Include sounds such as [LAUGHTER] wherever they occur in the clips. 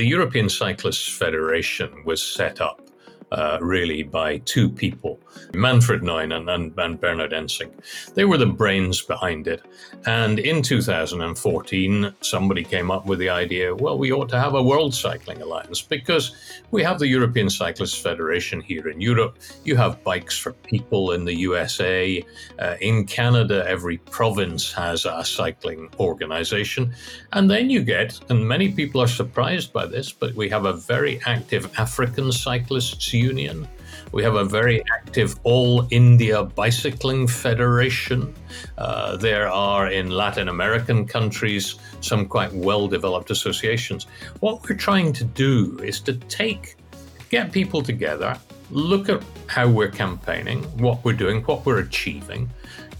The European Cyclists Federation was set up uh, really by two people, Manfred Neumann and, and Bernhard Ensink. They were the brains behind it. And in 2014, somebody came up with the idea well, we ought to have a World Cycling Alliance because we have the European Cyclists Federation here in Europe. You have Bikes for People in the USA. Uh, in Canada, every province has a cycling organization. And then you get, and many people are surprised by this, but we have a very active African cyclists Union. We have a very active All India Bicycling Federation. Uh, there are in Latin American countries some quite well developed associations. What we're trying to do is to take, get people together, look at how we're campaigning, what we're doing, what we're achieving,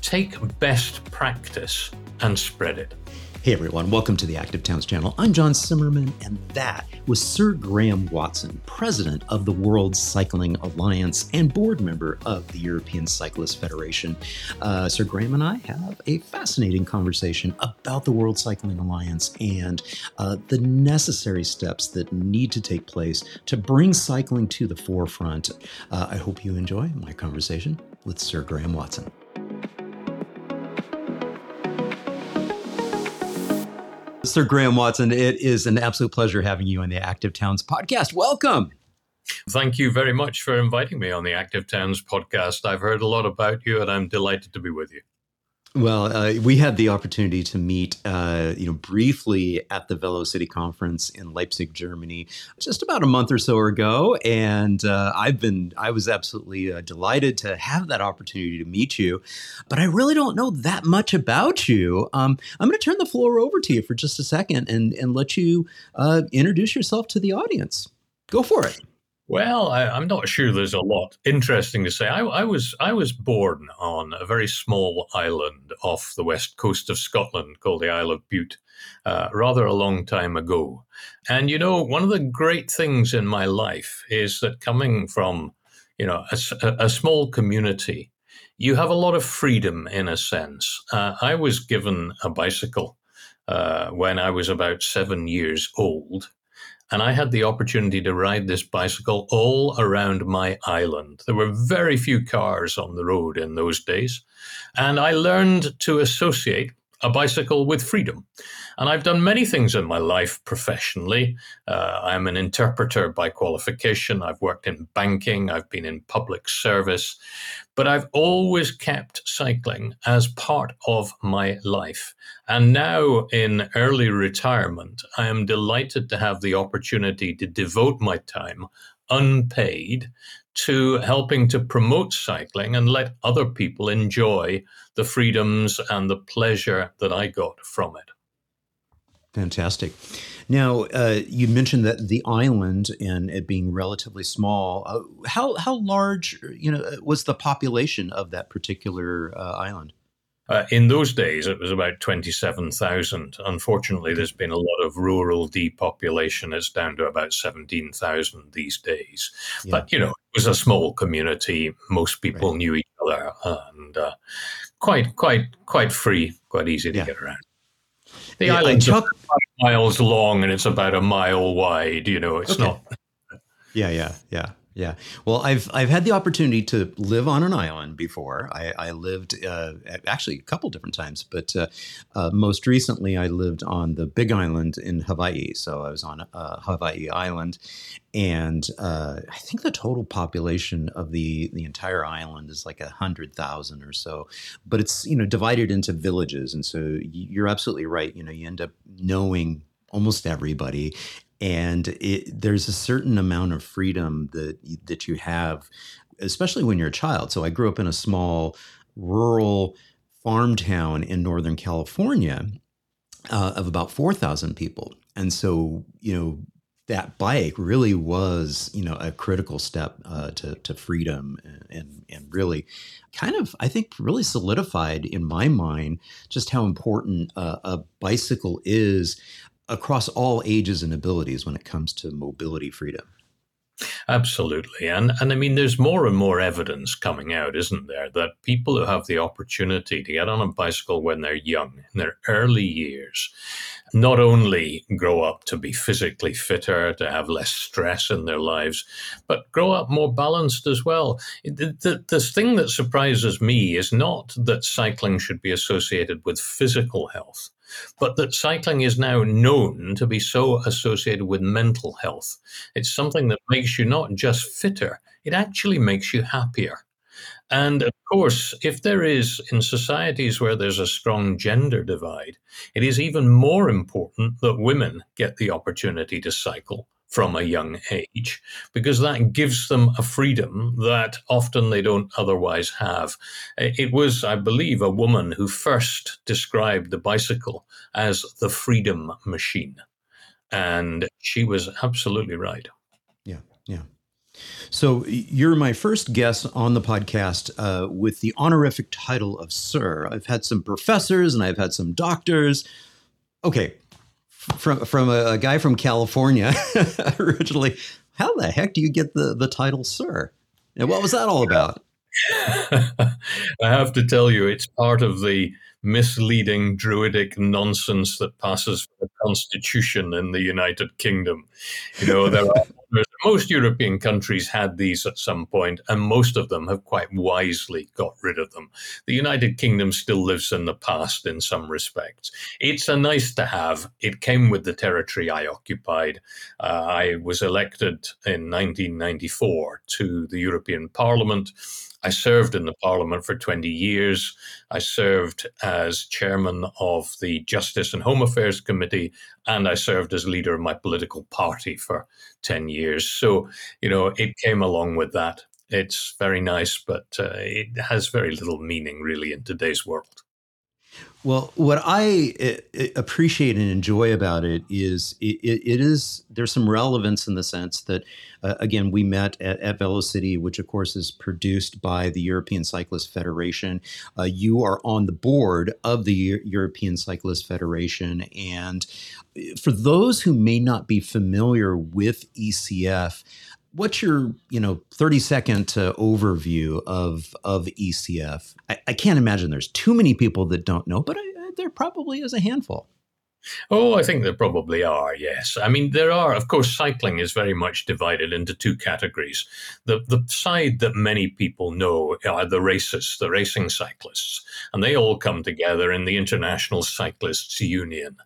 take best practice and spread it. Hey everyone, welcome to the Active Towns channel. I'm John Simmerman, and that was Sir Graham Watson, president of the World Cycling Alliance and board member of the European Cyclist Federation. Uh, Sir Graham and I have a fascinating conversation about the World Cycling Alliance and uh, the necessary steps that need to take place to bring cycling to the forefront. Uh, I hope you enjoy my conversation with Sir Graham Watson. Sir Graham Watson, it is an absolute pleasure having you on the Active Towns podcast. Welcome. Thank you very much for inviting me on the Active Towns podcast. I've heard a lot about you and I'm delighted to be with you. Well, uh, we had the opportunity to meet, uh, you know, briefly at the Velo-city conference in Leipzig, Germany, just about a month or so ago, and uh, I've been, I was absolutely uh, delighted to have that opportunity to meet you, but I really don't know that much about you. Um, I'm going to turn the floor over to you for just a second and and let you uh, introduce yourself to the audience. Go for it. Well, I, am not sure there's a lot interesting to say. I, I, was I was born on a very small island off the west coast of Scotland called the Isle of Bute, uh, rather a long time ago. And you know, one of the great things in my life is that coming from you know a, a small community, you have a lot of freedom in a sense. Uh, I was given a bicycle uh, when I was about seven years old. And I had the opportunity to ride this bicycle all around my island. There were very few cars on the road in those days. And I learned to associate a bicycle with freedom. And I've done many things in my life professionally. Uh, I'm an interpreter by qualification. I've worked in banking. I've been in public service. But I've always kept cycling as part of my life. And now, in early retirement, I am delighted to have the opportunity to devote my time unpaid to helping to promote cycling and let other people enjoy the freedoms and the pleasure that I got from it. Fantastic. Now, uh, you mentioned that the island and it being relatively small. Uh, how how large, you know, was the population of that particular uh, island? Uh, in those days, it was about 27,000. Unfortunately, there's been a lot of rural depopulation. It's down to about 17,000 these days. Yeah. But, you know, was a small community. Most people right. knew each other and uh, quite, quite, quite free, quite easy to yeah. get around. The yeah, island's talk- miles long and it's about a mile wide. You know, it's okay. not. yeah, yeah, yeah. Yeah. Well, I've I've had the opportunity to live on an island before. I, I lived uh, actually a couple different times, but uh, uh, most recently I lived on the Big Island in Hawaii. So I was on Hawaii Island, and uh, I think the total population of the the entire island is like a hundred thousand or so. But it's you know divided into villages, and so you're absolutely right. You know, you end up knowing almost everybody and it, there's a certain amount of freedom that that you have especially when you're a child. So i grew up in a small rural farm town in northern california uh, of about 4000 people. And so you know that bike really was, you know, a critical step uh, to, to freedom and, and really kind of, I think, really solidified in my mind just how important uh, a bicycle is across all ages and abilities when it comes to mobility freedom. Absolutely. And and I mean there's more and more evidence coming out, isn't there, that people who have the opportunity to get on a bicycle when they're young, in their early years, not only grow up to be physically fitter, to have less stress in their lives, but grow up more balanced as well. The, the, the, thing that surprises me is not that cycling should be associated with physical health, but that cycling is now known to be so associated with mental health. It's something that makes you not just fitter, it actually makes you happier. And of course, if there is in societies where there's a strong gender divide, it is even more important that women get the opportunity to cycle from a young age because that gives them a freedom that often they don't otherwise have. It was, I believe, a woman who first described the bicycle as the freedom machine. And she was absolutely right. Yeah, yeah. So you're my first guest on the podcast uh, with the honorific title of Sir. I've had some professors and I've had some doctors. Okay, from from a, a guy from California [LAUGHS] originally. How the heck do you get the the title Sir? And what was that all about? [LAUGHS] I have to tell you, it's part of the misleading druidic nonsense that passes for the constitution in the United Kingdom. You know, there are [LAUGHS] most European countries had these at some point, and most of them have quite wisely got rid of them. The United Kingdom still lives in the past in some respects. It's a nice to have. It came with the territory I occupied. Uh, I was elected in 1994 to the European Parliament. I served in the Parliament for 20 years. I served as chairman of the Justice and Home Affairs Committee, and I served as leader of my political party for 10 years. So, you know, it came along with that. It's very nice, but uh, it has very little meaning really in today's world. Well, what I uh, uh, appreciate and enjoy about it is it, it is there's some relevance in the sense that uh, again we met at, at Velo-city, which of course is produced by the European Cyclist Federation. Uh, you are on the board of the European Cyclist Federation, and uh, for those who may not be familiar with ECF, what's your you know 30 second uh, overview of of ecf I, I, can't imagine there's too many people that don't know but I, there probably is a handful oh i think there probably are yes. I mean there are of course cycling is very much divided into two categories. The the side that many people know are the racists the racing cyclists and they all come together in the international cyclists union.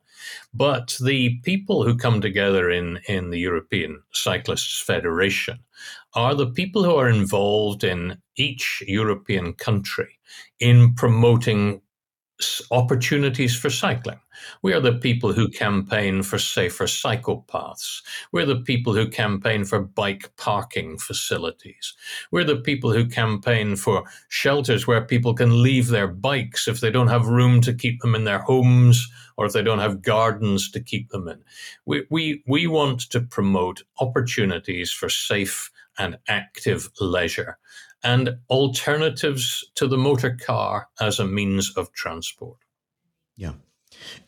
But the people who come together in, in the European Cyclists Federation are the people who are involved in each European country in promoting opportunities for cycling. We are the people who campaign for safer cycle paths. We're the people who campaign for bike parking facilities. We're the people who campaign for shelters where people can leave their bikes if they don't have room to keep them in their homes or if they don't have gardens to keep them in. We, we, we want to promote opportunities for safe and active leisure and alternatives to the motor car as a means of transport. Yeah.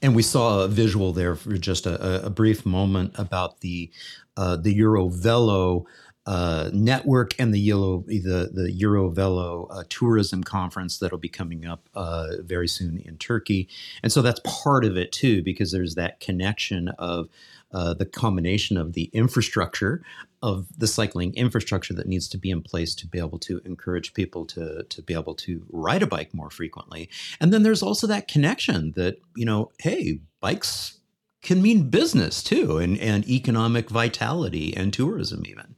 And we saw a visual there for just a, a brief moment about the uh, the Eurovelo uh, network and the Euro the the Eurovelo uh, tourism conference that'll be coming up uh, very soon in Turkey, and so that's part of it too because there's that connection of uh, the combination of the infrastructure of the cycling infrastructure that needs to be in place to be able to encourage people to to be able to ride a bike more frequently. And then there's also that connection that, you know, hey, bikes can mean business too and, and economic vitality and tourism even.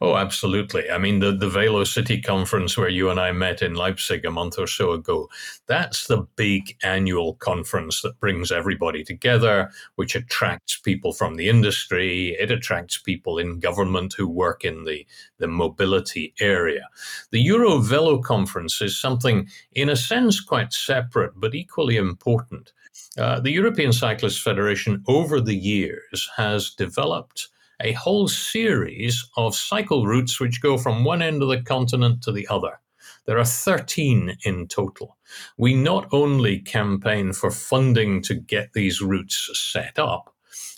Oh, absolutely. I mean, the, the Velo City Conference where you and I met in Leipzig a month or so ago, that's the big annual conference that brings everybody together, which attracts people from the industry. It attracts people in government who work in the, the mobility area. The Euro Velo Conference is something, in a sense, quite separate, but equally important. Uh, the European Cyclist Federation, over the years, has developed a whole series of cycle routes which go from one end of the continent to the other. There are 13 in total. We not only campaign for funding to get these routes set up,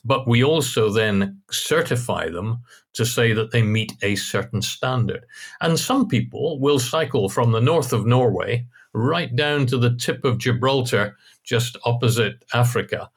but we also then certify them to say that they meet a certain standard. And some people will cycle from the north of Norway right down to the tip of Gibraltar, just opposite Africa,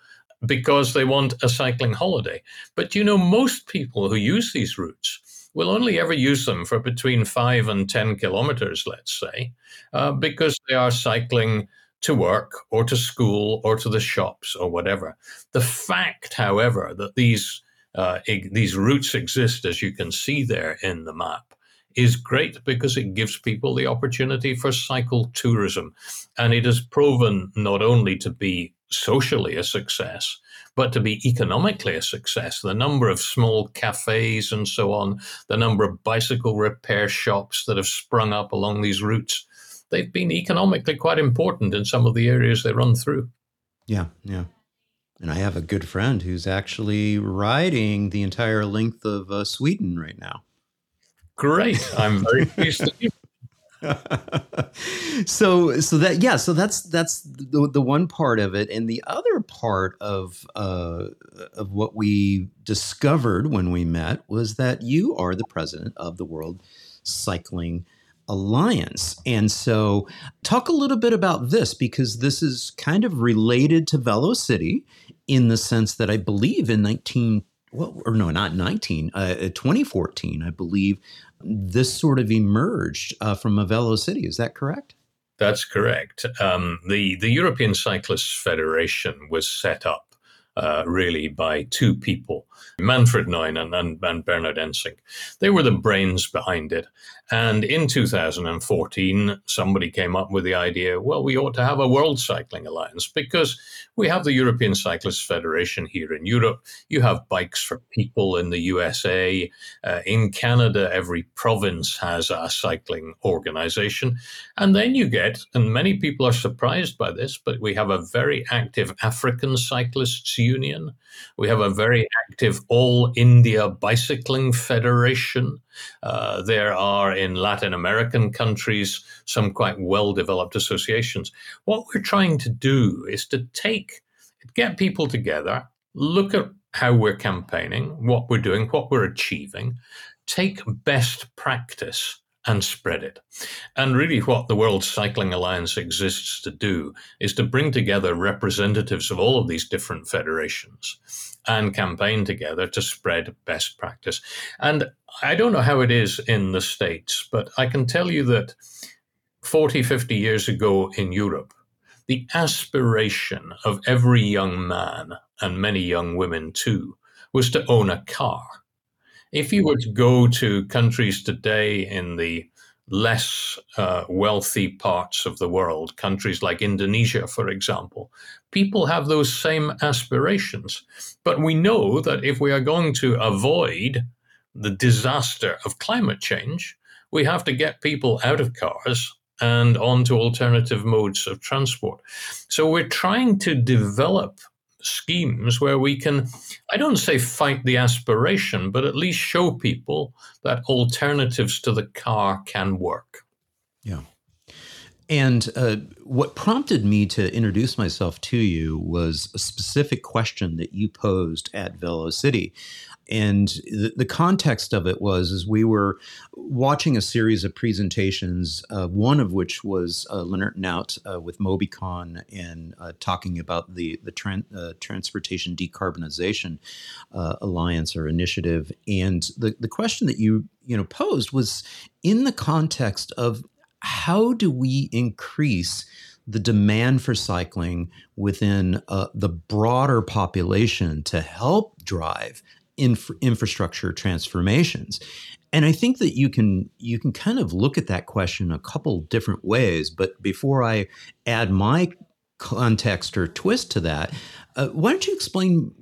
because they want a cycling holiday. But you know, most people who use these routes will only ever use them for between five and 10 kilometers, let's say, uh, because they are cycling to work or to school or to the shops or whatever. The fact, however, that these uh, these routes exist, as you can see there in the map, is great because it gives people the opportunity for cycle tourism. And it has proven not only to be socially a success, but to be economically a success. The number of small cafes and so on, the number of bicycle repair shops that have sprung up along these routes, they've been economically quite important in some of the areas they run through. Yeah, yeah. And I have a good friend who's actually riding the entire length of uh, Sweden right now. Great. I'm very [LAUGHS] pleased to [LAUGHS] so so that yeah so that's that's the, the one part of it. And the other part of uh, of what we discovered when we met was that you are the president of the world cycling alliance. And so talk a little bit about this because this is kind of related to Velo-city in the sense that i believe in 19 well, or no, not 19, uh, 2014, I believe, this sort of emerged uh, from Mavello City. Is that correct? That's correct. Um, the the European Cyclists Federation was set up uh, really by two people, Manfred Neumann and, and Bernhard Ensink. They were the brains behind it. And in 2014, somebody came up with the idea well, we ought to have a World Cycling Alliance because we have the European Cyclists Federation here in Europe. You have Bikes for People in the USA. Uh, in Canada, every province has a cycling organization. And then you get, and many people are surprised by this, but we have a very active African Cyclists Union. We have a very active All India Bicycling Federation. Uh, there are in Latin American countries some quite well developed associations. What we're trying to do is to take, get people together, look at how we're campaigning, what we're doing, what we're achieving, take best practice and spread it. And really, what the World Cycling Alliance exists to do is to bring together representatives of all of these different federations and campaign together to spread best practice. And I don't know how it is in the States, but I can tell you that 40, 50 years ago in Europe, the aspiration of every young man and many young women too was to own a car. If you were to go to countries today in the less uh, wealthy parts of the world, countries like Indonesia, for example, people have those same aspirations. But we know that if we are going to avoid the disaster of climate change, we have to get people out of cars and onto alternative modes of transport. So we're trying to develop schemes where we can, I don't say fight the aspiration, but at least show people that alternatives to the car can work. Yeah. And uh, what prompted me to introduce myself to you was a specific question that you posed at Velo-city and the, the, context of it was is we were watching a series of presentations, uh, one of which was uh, Leonard Naut uh, with MobiCon and uh, talking about the the uh, transportation decarbonization uh, alliance or initiative. And the the question that you you know posed was in the context of how do we increase the demand for cycling within uh, the broader population to help drive inf- infrastructure transformations. And i think that you can you can kind of look at that question a couple different ways but before i add my context or twist to that uh, why don't you explain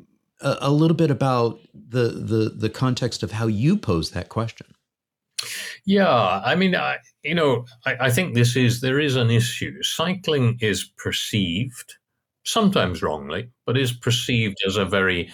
a, a, little bit about the, the the context of how you pose that question? Yeah i mean I, you know I, I think this is there is an issue. Cycling is perceived sometimes wrongly, but is perceived as a very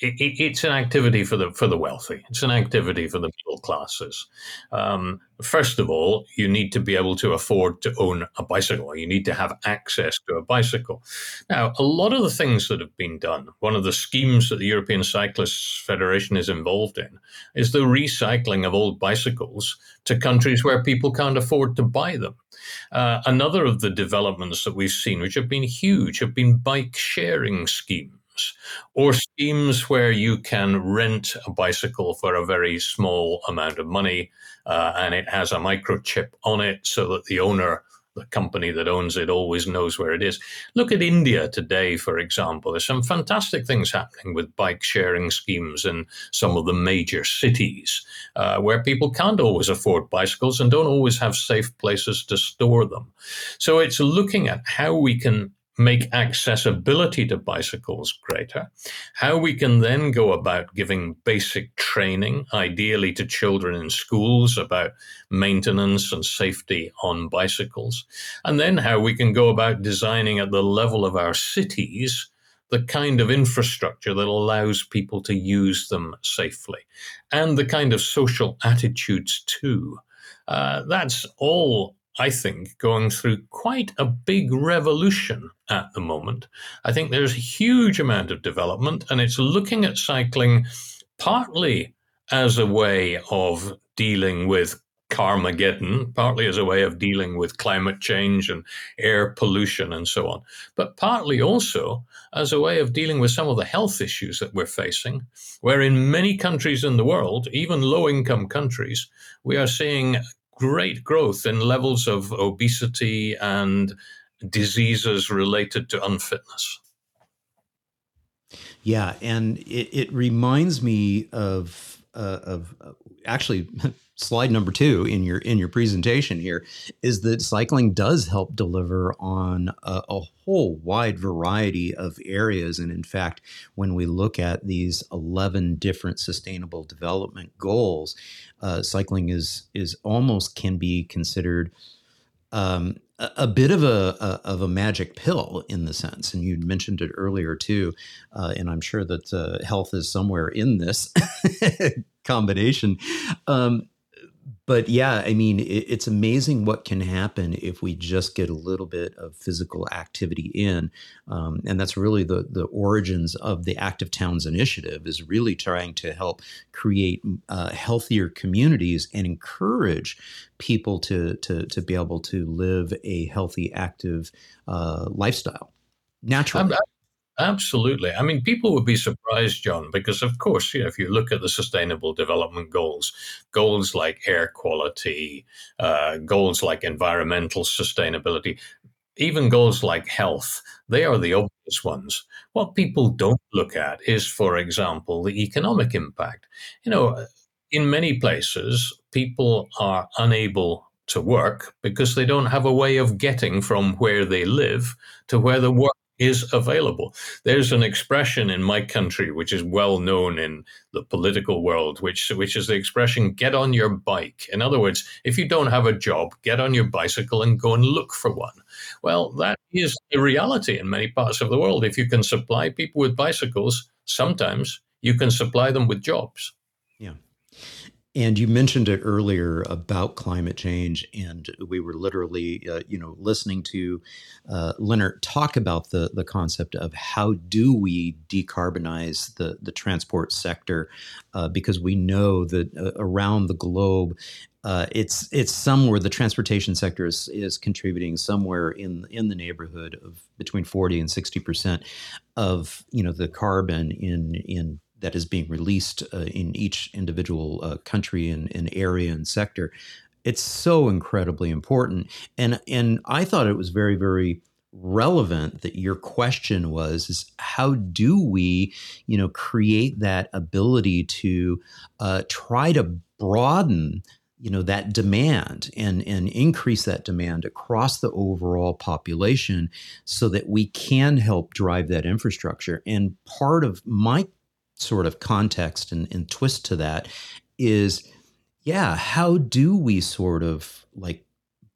it, it's an activity for the for the wealthy. It's an activity for the middle classes. Um, first of all, you need to be able to afford to own a bicycle. You need to have access to a bicycle. Now, a lot of the things that have been done, one of the schemes that the European Cyclists Federation is involved in, is the recycling of old bicycles to countries where people can't afford to buy them. Uh, another of the developments that we've seen, which have been huge, have been bike sharing schemes schemes or schemes where you can rent a bicycle for a very small amount of money uh, and it has a microchip on it so that the owner the company that owns it always knows where it is. Look at India today, for example. There's some fantastic things happening with bike sharing schemes in some of the major cities uh, where people can't always afford bicycles and don't always have safe places to store them. So it's looking at how we can make accessibility to bicycles greater, how we can then go about giving basic training, ideally to children in schools about maintenance and safety on bicycles, and then how we can go about designing at the level of our cities the kind of infrastructure that allows people to use them safely and the kind of social attitudes too. Uh, that's all I think, going through quite a big revolution at the moment. I think there's a huge amount of development, and it's looking at cycling partly as a way of dealing with Carmageddon, partly as a way of dealing with climate change and air pollution and so on, but partly also as a way of dealing with some of the health issues that we're facing, where in many countries in the world, even low income countries, we are seeing great growth in levels of obesity and diseases related to unfitness. Yeah, and it, it reminds me of uh, of uh, actually [LAUGHS] slide number two in your in your presentation here is that cycling does help deliver on a, a, whole wide variety of areas and in fact when we look at these 11 different sustainable development goals uh, cycling is is almost can be considered um, a, bit of a, a, of a magic pill in the sense, and you mentioned it earlier too, uh, and I'm sure that uh, health is somewhere in this [LAUGHS] combination. Um, but yeah, I mean, it, it's amazing what can happen if we just get a little bit of physical activity in, um, and that's really the the origins of the Active Towns initiative is really trying to help create uh, healthier communities and encourage people to to to be able to live a healthy, active uh, lifestyle naturally. I'm, Absolutely. I mean, people would be surprised, John, because of course, you know, if you look at the Sustainable Development Goals, goals like air quality, uh, goals like environmental sustainability, even goals like health, they are the obvious ones. What people don't look at is, for example, the economic impact. You know, in many places, people are unable to work because they don't have a way of getting from where they live to where the work is available. There's an expression in my country which is well known in the political world, which which is the expression "get on your bike." In other words, if you don't have a job, get on your bicycle and go and look for one. Well, that is a reality in many parts of the world. If you can supply people with bicycles, sometimes you can supply them with jobs. Yeah. And you mentioned it earlier about climate change, and we were literally, uh, you know, listening to uh, Leonard talk about the the concept of how do we decarbonize the the transport sector, uh, because we know that uh, around the globe, uh, it's it's somewhere the transportation sector is, is contributing somewhere in in the neighborhood of between forty and sixty percent of you know the carbon in in that is being released uh, in each individual uh, country and, and, area and sector. It's so incredibly important, and and I thought it was very very relevant that your question was is how do we you know create that ability to uh, try to broaden you know that demand and and increase that demand across the overall population so that we can help drive that infrastructure and part of my sort of context and, and twist to that is yeah how do we sort of like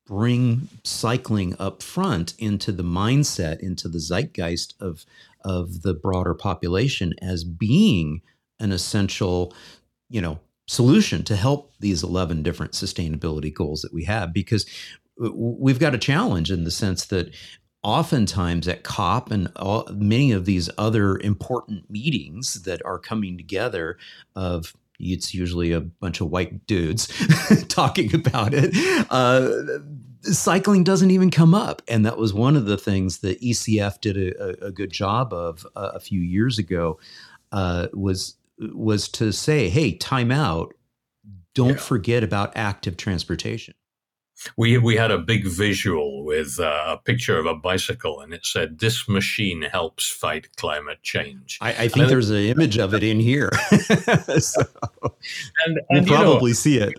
bring cycling up front into the mindset into the zeitgeist of of the broader population as being an essential you know solution to help these 11 different sustainability goals that we have? Because we've got a challenge in the sense that oftentimes at COP and all, many of these other important meetings that are coming together of it's usually a bunch of white dudes [LAUGHS] talking about it. Uh, cycling doesn't even come up. And that was one of the things that ECF did a, a good job of uh, a few years ago uh, was was to say, hey, time out. Don't yeah. forget about active transportation we we had a big visual with uh, a picture of a bicycle, and it said, "This machine helps fight climate change." I, I think there's an image of it in here, [LAUGHS] so and, and probably know, see it.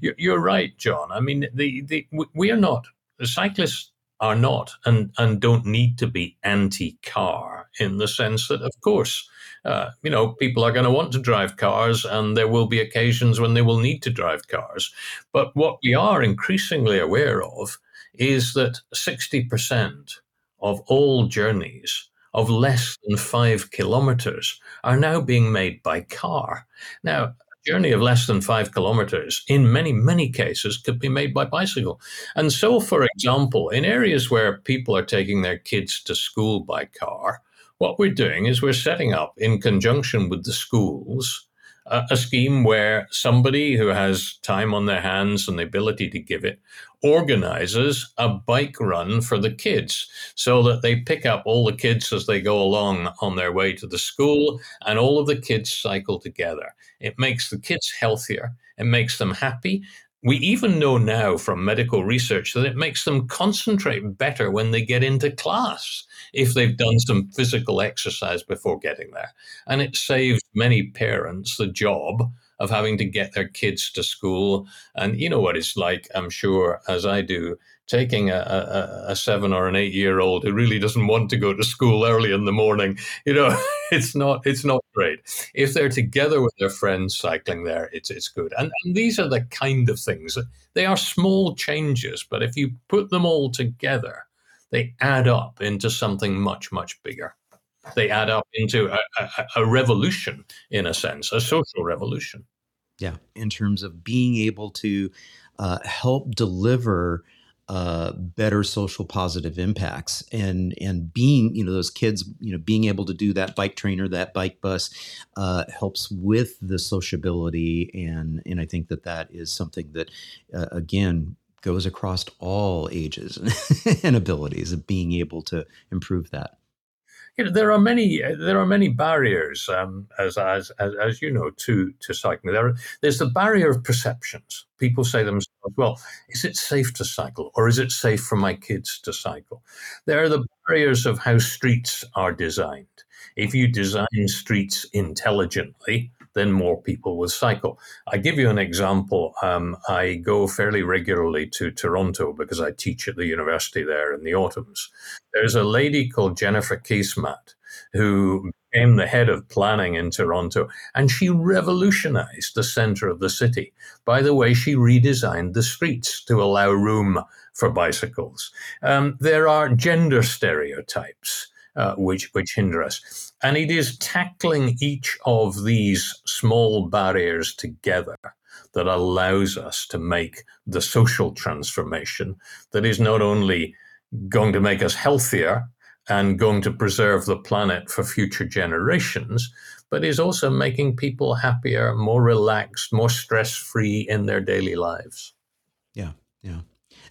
[LAUGHS] you're right, John. I mean, the the we are not the cyclists are not and and don't need to be anti-car in the sense that, of course uh, you know, people are going to want to drive cars, and there will be occasions when they will need to drive cars. But what we are increasingly aware of is that 60% of all journeys of less than five kilometers are now being made by car. Now, a journey of less than five kilometers, in many, many cases, could be made by bicycle. And so, for example, in areas where people are taking their kids to school by car, what we're doing is we're setting up, in conjunction with the schools, a, a scheme where somebody who has time on their hands and the ability to give it organizes a bike run for the kids so that they pick up all the kids as they go along on their way to the school and all of the kids cycle together. It makes the kids healthier, it makes them happy, we even know now from medical research that it makes them concentrate better when they get into class if they've done some physical exercise before getting there. And it saves many parents the job of having to get their kids to school. And you know what it's like, I'm sure, as I do, taking a, a, a, seven or an eight year old who really doesn't want to go to school early in the morning you know [LAUGHS] it's not it's not great if they're together with their friends cycling there it's it's good and, and these are the kind of things they are small changes but if you put them all together they add up into something much much bigger. They add up into a, a, a revolution in a sense a social revolution. Yeah. In terms of being able to uh, help deliver uh, better social positive impacts and and being you know those kids you know being able to do that bike trainer that bike bus uh, helps with the sociability. And and I think that that is something that uh, again goes across all ages [LAUGHS] and abilities of being able to improve that you know, there are many there are many barriers, um, as, as, as as you know, to to cycling. There, there's the barrier of perceptions. People say themselves, "Well, is it safe to cycle, or is it safe for my kids to cycle?" There are the barriers of how streets are designed. If you design streets intelligently, then more people will cycle. I give you an example. Um, I go fairly regularly to Toronto because I teach at the university there in the autumns. There's a lady called Jennifer Keesmaat who became the head of planning in Toronto, and she revolutionized the center of the city by the way she redesigned the streets to allow room for bicycles. Um, there are gender stereotypes uh, which which hinder us. And it is tackling each of these small barriers together that allows us to make the social transformation that is not only going to make us healthier and going to preserve the planet for future generations, but is also making people happier, more relaxed, more stress free in their daily lives. Yeah, yeah.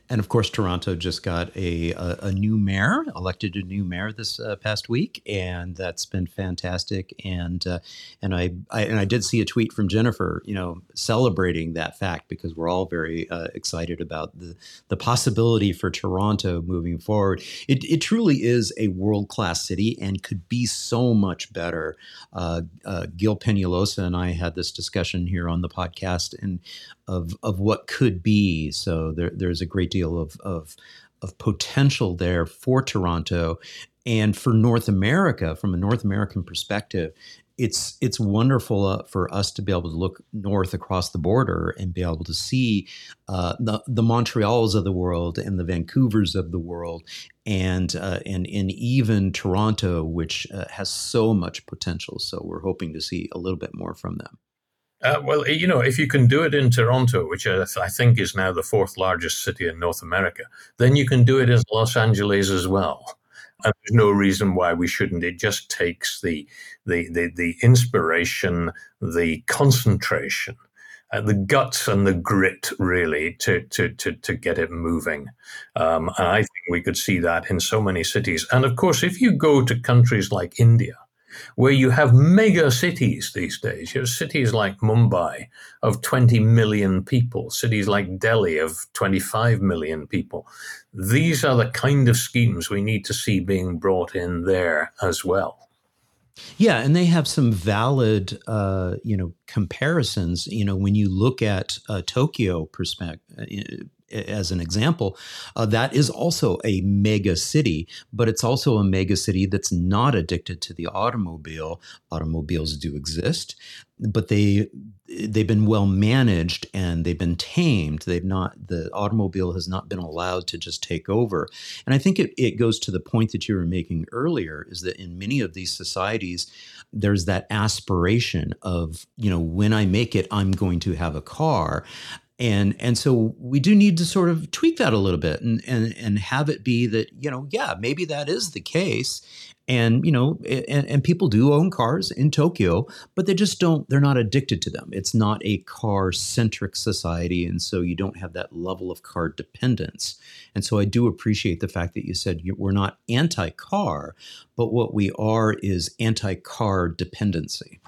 And of course, Toronto just got a, a, a new mayor, elected a new mayor this uh, past week, and that's been fantastic. And uh, and I, I, and I did see a tweet from Jennifer, you know, celebrating that fact because we're all very uh, excited about the the possibility for Toronto moving forward. It, it truly is a world class city and could be so much better. Uh, uh, Gil Peñalosa and I had this discussion here on the podcast, and of of what could be. So there, there's a great deal of, of of potential there for Toronto and for North America from a North American perspective. It's it's wonderful uh, for us to be able to look north across the border and be able to see uh, the the Montreals of the world and the Vancouvers of the world, and uh, and and even Toronto, which uh, has so much potential. So we're hoping to see a little bit more from them. Uh, well, you know, if you can do it in Toronto, which I think is now the fourth largest city in North America, then you can do it in Los Angeles as well. And there's no reason why we shouldn't. It just takes the the the, the inspiration, the concentration uh, the guts and the grit really to to to, to get it moving. Um, and I think we could see that in so many cities. And of course, if you go to countries like India, where you have mega cities these days. You have cities like Mumbai of 20 million people, cities like Delhi of 25 million people. These are the kind of schemes we need to see being brought in there as well. Yeah, and they have some valid, uh, you know, comparisons. You know, when you look at uh, Tokyo perspective, as an example, uh, that is also a mega city, but it's also a mega city that's not addicted to the automobile. Automobiles do exist, but they they've been well managed and they've been tamed. They've not the automobile has not been allowed to just take over. And I think it, it goes to the point that you were making earlier is that in many of these societies, there's that aspiration of you know when I make it, I'm going to have a car and and so we do need to sort of tweak that a little bit and and and have it be that you know yeah maybe that is the case. And you know and, and people do own cars in tokyo but they just don't they're not addicted to them. It's not a car centric society and so you don't have that level of car dependence. And so i do appreciate the fact that you said we're not anti-car but what we are is anti-car dependency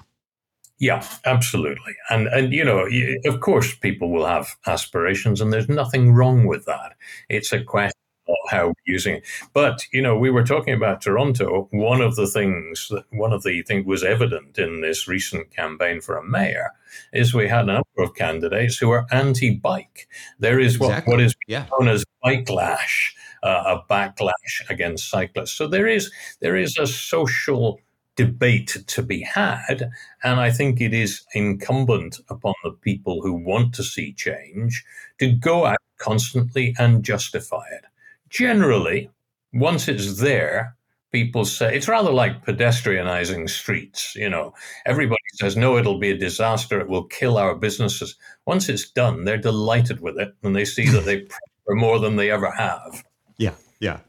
yeah, absolutely. And and you know, of course, people will have aspirations, and there's nothing wrong with that. It's a question of how we're using it. But you know, we were talking about Toronto. One of the things that one of the things was evident in this recent campaign for a mayor is we had a number of candidates who are anti-bike. There is what, exactly. what is yeah. known as bike lash, uh, a backlash against cyclists. So there is there is a social debate to be had. And I think it is incumbent upon the people who want to see change to go out constantly and justify it. Generally, once it's there, people say it's rather like pedestrianizing streets. You know, everybody says, no, it'll be a disaster. It will kill our businesses. Once it's done, they're delighted with it and they see that they [LAUGHS] prosper more than they ever have. Yeah, yeah.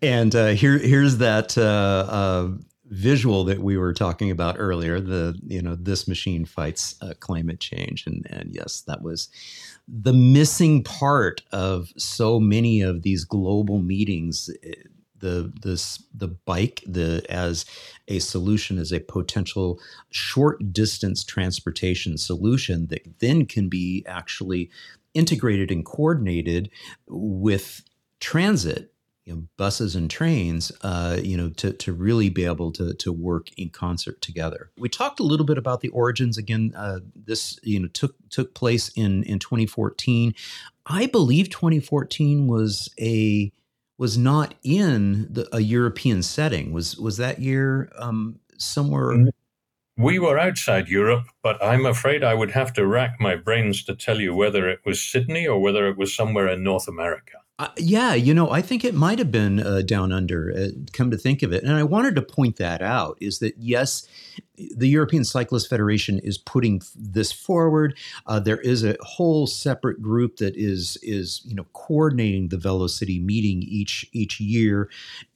And uh, here, here's that uh, uh, visual that we were talking about earlier the you know this machine fights uh, climate change and and yes that was the missing part of so many of these global meetings eh, the this the bike the as a solution as a potential short distance transportation solution that then can be actually integrated and coordinated with transit you know, buses and trains, uh, you know, to, to really be able to, to work in concert together. We talked a little bit about the origins again. Uh, this, you know, took took place in in 2014. I believe 2014 was a was not in the, a European setting. Was was that year um, somewhere? Mm-hmm. We were outside Europe, but I'm afraid I would have to rack my brains to tell you whether it was Sydney or whether it was somewhere in North America. Uh, yeah, you know, I think it might have been uh, down under. Uh, come to think of it, and I wanted to point that out is that yes, the European Cyclist Federation is putting this forward. Uh, there is a whole separate group that is is you know coordinating the Velo-city meeting each each year,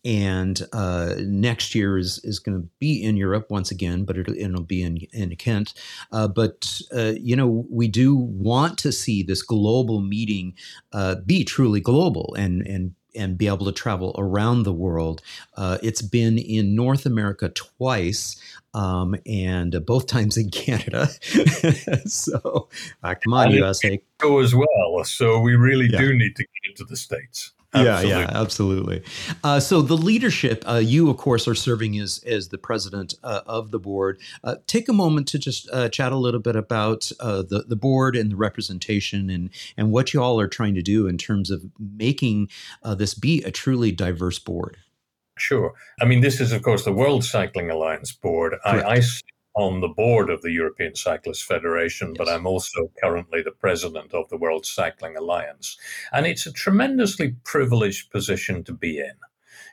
and uh, next year is is going to be in Europe once again, but it'll, it'll be in in Ghent. Uh, but uh, you know we do want to see this global meeting uh, be truly global and and and be able to travel around the world. Uh, it's been in North America twice um, and uh, both [LAUGHS] times in Canada. [LAUGHS] so, uh, come on, USA. Go as well. So, we really yeah. do need to get into the States. Absolutely. Yeah, yeah, absolutely. Uh, so the leadership, uh, you of course are serving as as the president uh, of the board. Uh, take a moment to just uh, chat a little bit about uh, the the board and the representation and and what you all are trying to do in terms of making this be a truly diverse board. Sure. I mean, this is, of course, the World Cycling Alliance board. I, I, sit on the board of the European Cyclist Federation, yes. but I'm also currently the president of the World Cycling Alliance. And it's a tremendously privileged position to be in.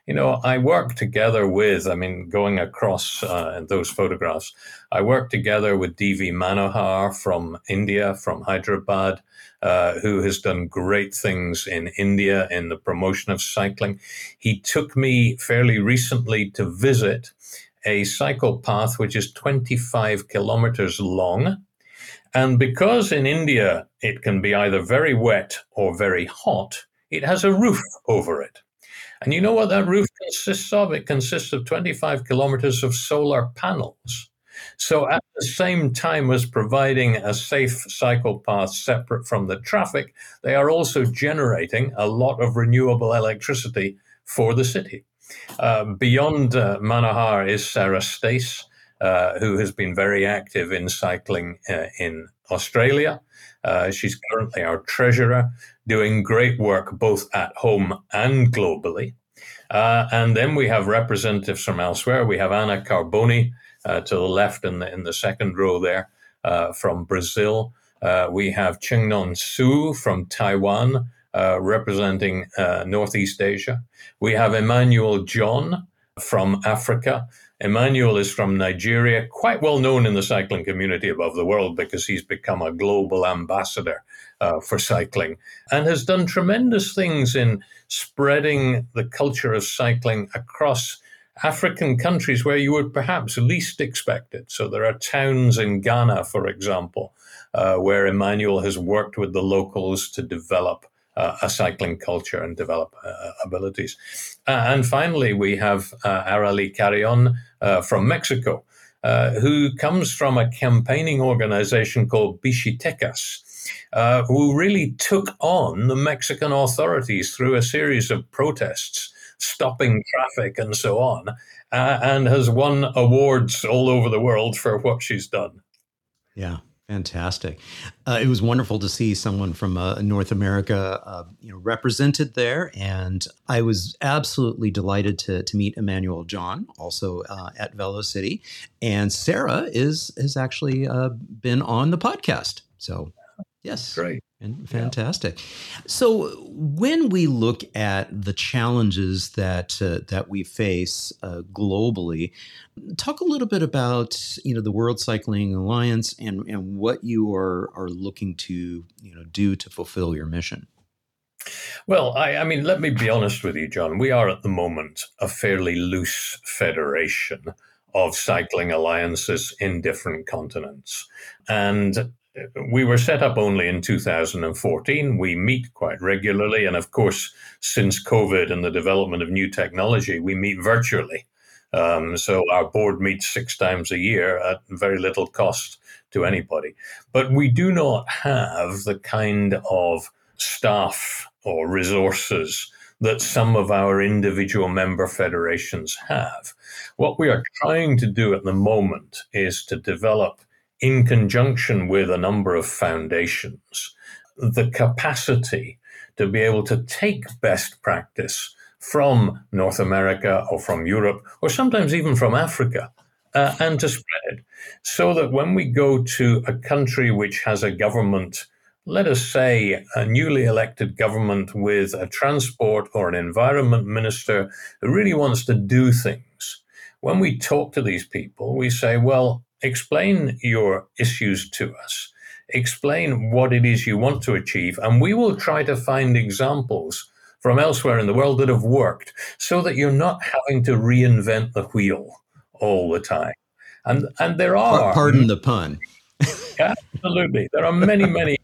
You know, I work together with, I mean, going across uh, those photographs, I work together with DV Manohar from India, from Hyderabad, uh, who has done great things in India in the promotion of cycling. He took me fairly recently to visit a cycle path which is 25 kilometers long And because in India it can be either very wet or very hot, it has a roof over it. And you know what that roof consists of? It consists of 25 kilometers of solar panels. So at the same time as providing a safe cycle path separate from the traffic, they are also generating a lot of renewable electricity for the city. Uh, beyond uh, Manohar is Sarah Stace, uh, who has been very active in cycling uh, in Australia. Uh, she's currently our treasurer, doing great work both at home and globally. Uh, and then we have representatives from elsewhere. We have Anna Carboni to the left in the, in the second row there from Brazil. We have Chingnon Su from Taiwan, uh, representing Northeast Asia. We have Emmanuel John from Africa. Emmanuel is from Nigeria, quite well known in the cycling community above the world because he's become a global ambassador uh, for cycling and has done tremendous things in spreading the culture of cycling across African countries where you would perhaps least expect it. So there are towns in Ghana, for example, uh, where Emmanuel has worked with the locals to develop uh, a cycling culture and develop uh, abilities. Uh, and finally, we have uh, Areli Carrion from Mexico, who comes from a campaigning organization called Bicitekas. Uh, who really took on the Mexican authorities through a series of protests, stopping traffic and so on, uh, and has won awards all over the world for what she's done. Yeah. Fantastic! Uh, it was wonderful to see someone from uh, North America, uh, you know, represented there, and I was absolutely delighted to to meet Emmanuel John, also uh, at Velo-city, and Sarah is has actually uh, been on the podcast. So Yes. Great. And fantastic. Yeah. So when we look at the challenges that uh, that we face uh, globally, talk a little bit about you know the World Cycling Alliance and and what you are are looking to you know do to fulfill your mission. Well, I, I mean, let me be honest with you, John. We are at the moment a fairly loose federation of cycling alliances in different continents. And we were set up only in 2014. We meet quite regularly. And of course, since COVID and the development of new technology, we meet virtually. Um, so our board meets six times a year at very little cost to anybody. But we do not have the kind of staff or resources that some of our individual member federations have. What we are trying to do at the moment is to develop in conjunction with a number of foundations, the capacity to be able to take best practice from North America or from Europe or sometimes even from Africa uh, and to spread. It so that when we go to a country which has a government, let us say a newly elected government with a transport or an environment minister who really wants to do things, when we talk to these people, we say, well, explain your issues to us, explain what it is you want to achieve, and we will try to find examples from elsewhere in the world that have worked so that you're not having to reinvent the wheel all the time. And, and there are. Pardon the pun. [LAUGHS] absolutely. There are many, many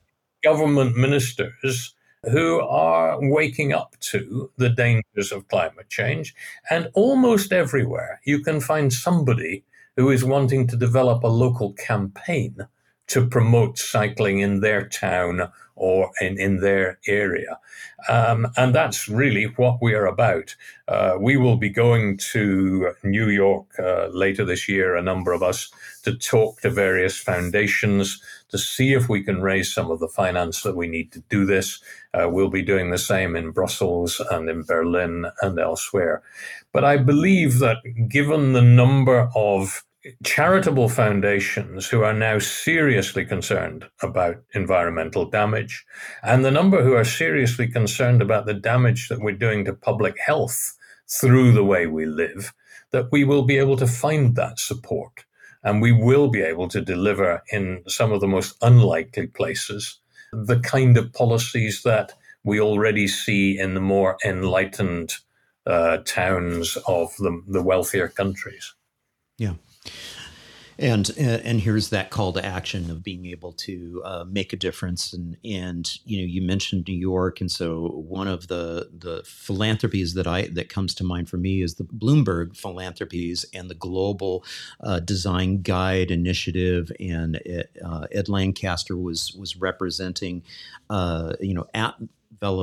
government ministers who are waking up to the dangers of climate change. And almost everywhere, you can find somebody who is wanting to develop a local campaign to promote cycling in their town or in, in their area. Um, and that's really what we are about. Uh, we will be going to New York uh, later this year, a number of us, to talk to various foundations to see if we can raise some of the finance that we need to do this. Uh, we'll be doing the same in Brussels and in Berlin and elsewhere. But I believe that given the number of charitable foundations who are now seriously concerned about environmental damage, and the number who are seriously concerned about the damage that we're doing to public health through the way we live, that we will be able to find that support. And we will be able to deliver in some of the most unlikely places the kind of policies that we already see in the more enlightened uh, towns of the, the wealthier countries. Yeah. And and here's that call to action of being able to uh, make a difference. And and you know you mentioned New York. And so one of the the philanthropies that I that comes to mind for me is the Bloomberg philanthropies and the Global uh, Design Guide Initiative. And uh, Ed Lancaster was was representing uh, you know at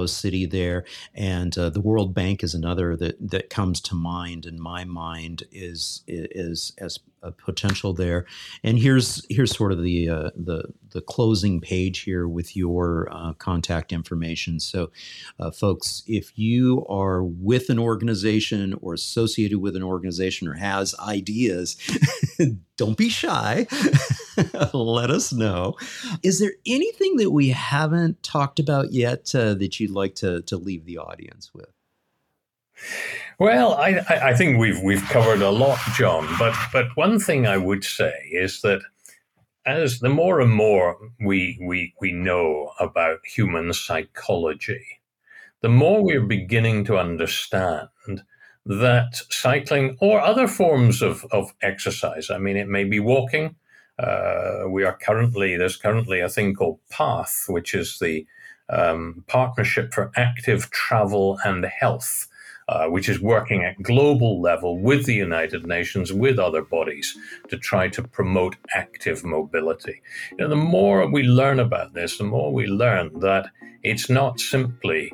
City there, and uh, the World Bank is another that that comes to mind in my mind is is as potential there. And here's here's sort of the uh, the the closing page here with your uh, contact information. So, uh, folks, if you are with an organization or associated with an organization or has ideas, [LAUGHS] don't be shy. [LAUGHS] Let us know. Is there anything that we haven't talked about yet uh, that you'd like to to leave the audience with? Well, I, I think we've we've covered a lot, John. But but one thing I would say is that as the more and more we we we know about human psychology, the more we're beginning to understand that cycling or other forms of, of exercise, I mean, it may be walking. Uh, we are currently, there's currently a thing called PATH, which is the um, Partnership for Active Travel and Health uh, which is working at global level with the United Nations, with other bodies, to try to promote active mobility. You know, the more we learn about this, the more we learn that it's not simply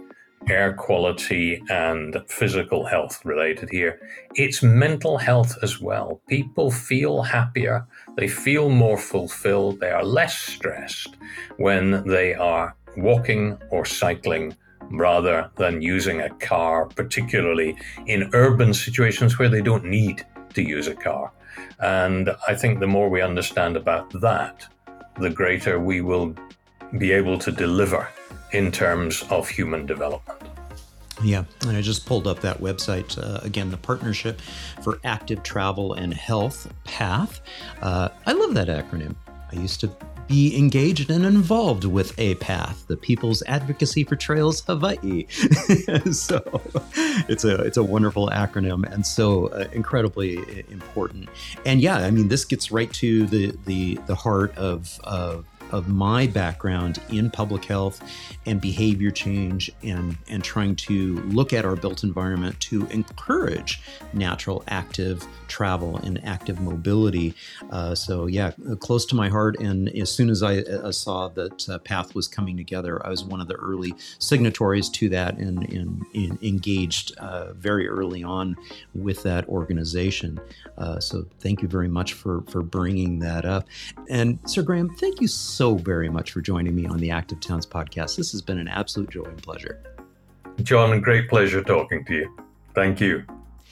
air quality and physical health related here. It's mental health as well. People feel happier, they feel more fulfilled, they are less stressed when they are walking or cycling rather than using a car, particularly in urban situations where they don't need to use a car. And I think the more we understand about that, the greater we will be able to deliver in terms of human development. Yeah, and I just pulled up that website uh, again, the Partnership for Active Travel and Health, PATH. Uh, I love that acronym. I used to be engaged and involved with APATH, the People's Advocacy for Trails Hawaii. [LAUGHS] so it's a it's a wonderful acronym and so uh, incredibly important. And yeah, I mean this gets right to the the the heart of of of my background in public health and behavior change and, and trying to look at our built environment to encourage natural active travel and active mobility. Uh, so, yeah, close to my heart. And as soon as I uh, saw that uh, PATH was coming together, I was one of the early signatories to that and, and, and engaged uh, very early on with that organization. Uh, so, thank you very much for, for bringing that up. And, Sir Graham, thank you so so very much for joining me on the Active Towns podcast. This has been an absolute joy and pleasure. John, a great pleasure talking to you. Thank you.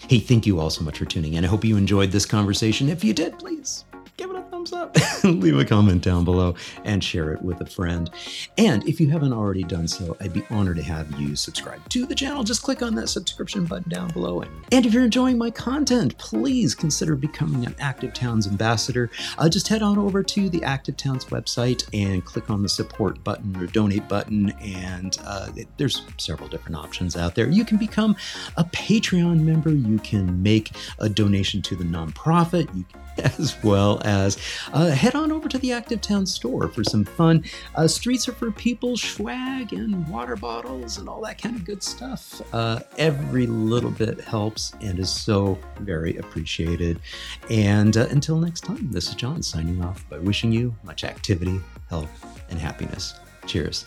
Hey, thank you all so much for tuning in. I hope you enjoyed this conversation. If you did, please give it a thumbs up, [LAUGHS] leave a comment down below, and share it with a friend. And if you haven't already done so, I'd be honored to have you subscribe to the channel. Just click on that subscription button down below. And if you're enjoying my content, please consider becoming an Active Towns ambassador. Uh, just head on over to the Active Towns website and click on the support button or donate button. And uh, there's several different options out there. You can become a Patreon member. You can make a donation to the nonprofit. You can [LAUGHS] as well as uh, head on over to the Active Town store for some fun uh, streets are for people swag and water bottles and all that kind of good stuff. Uh, every little bit helps and is so very appreciated. And uh, until next time, this is John signing off by wishing you much activity, health, and happiness. Cheers.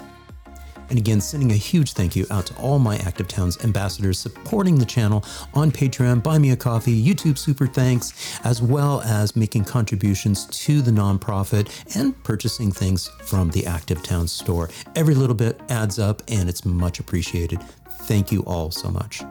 And again, sending a huge thank you out to all my Active Towns ambassadors supporting the channel on Patreon, Buy Me a Coffee, YouTube Super Thanks, as well as making contributions to the nonprofit and purchasing things from the Active Towns store. Every little bit adds up and it's much appreciated. Thank you all so much.